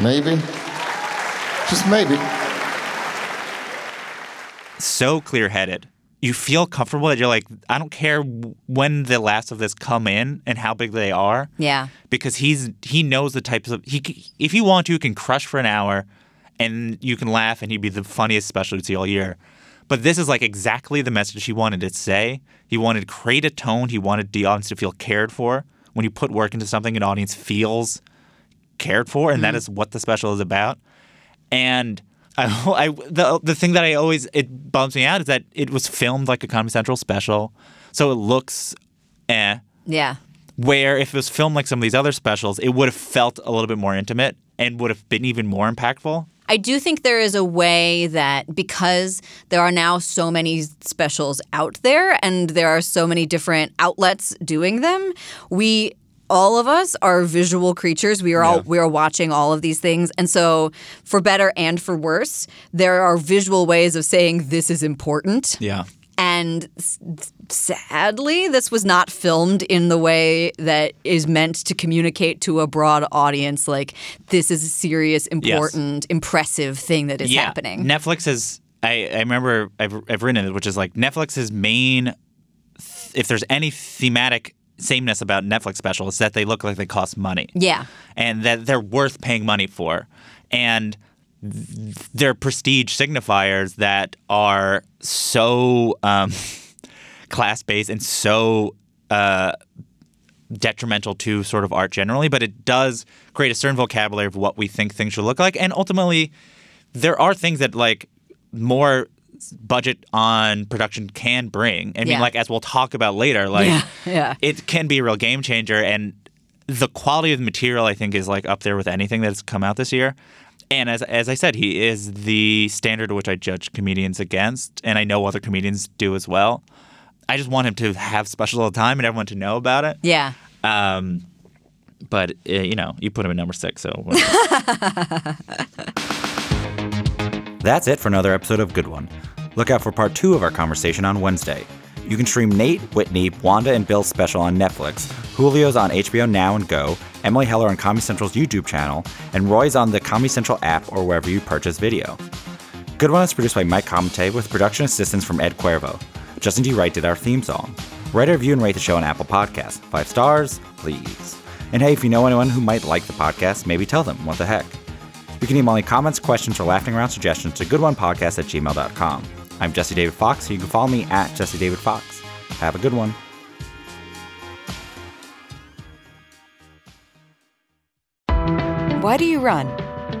Maybe? Just maybe. so clear headed. You feel comfortable that you're like, I don't care when the last of this come in and how big they are, Yeah. because he's he knows the types of he if you want to you can crush for an hour, and you can laugh and he'd be the funniest specialty all year. But this is like exactly the message he wanted to say. He wanted to create a tone. He wanted the audience to feel cared for. When you put work into something, an audience feels cared for, and that mm-hmm. is what the special is about. And I, I the the thing that I always it bums me out is that it was filmed like a Comedy Central special, so it looks eh. Yeah. Where if it was filmed like some of these other specials, it would have felt a little bit more intimate and would have been even more impactful. I do think there is a way that because there are now so many specials out there and there are so many different outlets doing them, we all of us are visual creatures. We are all we are watching all of these things. And so for better and for worse, there are visual ways of saying this is important. Yeah. And s- sadly, this was not filmed in the way that is meant to communicate to a broad audience like this is a serious, important, impressive thing that is yeah. happening. Netflix is. I, I remember I've, I've written it, which is like Netflix's main. If there's any thematic sameness about Netflix specials is that they look like they cost money. Yeah. And that they're worth paying money for. And they're prestige signifiers that are so um, class based and so uh, detrimental to sort of art generally, but it does create a certain vocabulary of what we think things should look like. And ultimately, there are things that like more budget on production can bring. I mean, Yeah. like as we'll talk about later, like Yeah, yeah. it can be a real game changer. And the quality of the material, I think, is like up there with anything that's come out this year. And as as I said, he is the standard which I judge comedians against, and I know other comedians do as well. I just want him to have special all the time and everyone to know about it. Yeah. Um, but uh, you know, you put him at number six, so. That's it for another episode of Good One. Look out for part two of our conversation on Wednesday. You can stream Nate, Whitney, Wanda, and Bill's special on Netflix. Julio's on HBO Now and Go, Emily Heller on Comedy Central's YouTube channel, and Roy's on the Comedy Central app or wherever you purchase video. Good One is produced by Mike Comte with production assistance from Ed Cuervo. Justin D. Wright did our theme song. Write a review and rate the show on Apple Podcasts. Five stars, please. And hey, if you know anyone who might like the podcast, maybe tell them. What the heck? You can email any comments, questions, or laughing around suggestions to goodonepodcast at gmail.com. I'm Jesse David Fox, so you can follow me at Jesse David Fox. Have a good one. Why do you run?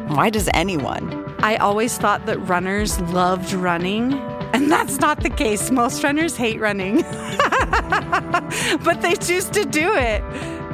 Why does anyone? I always thought that runners loved running, and that's not the case. Most runners hate running, but they choose to do it.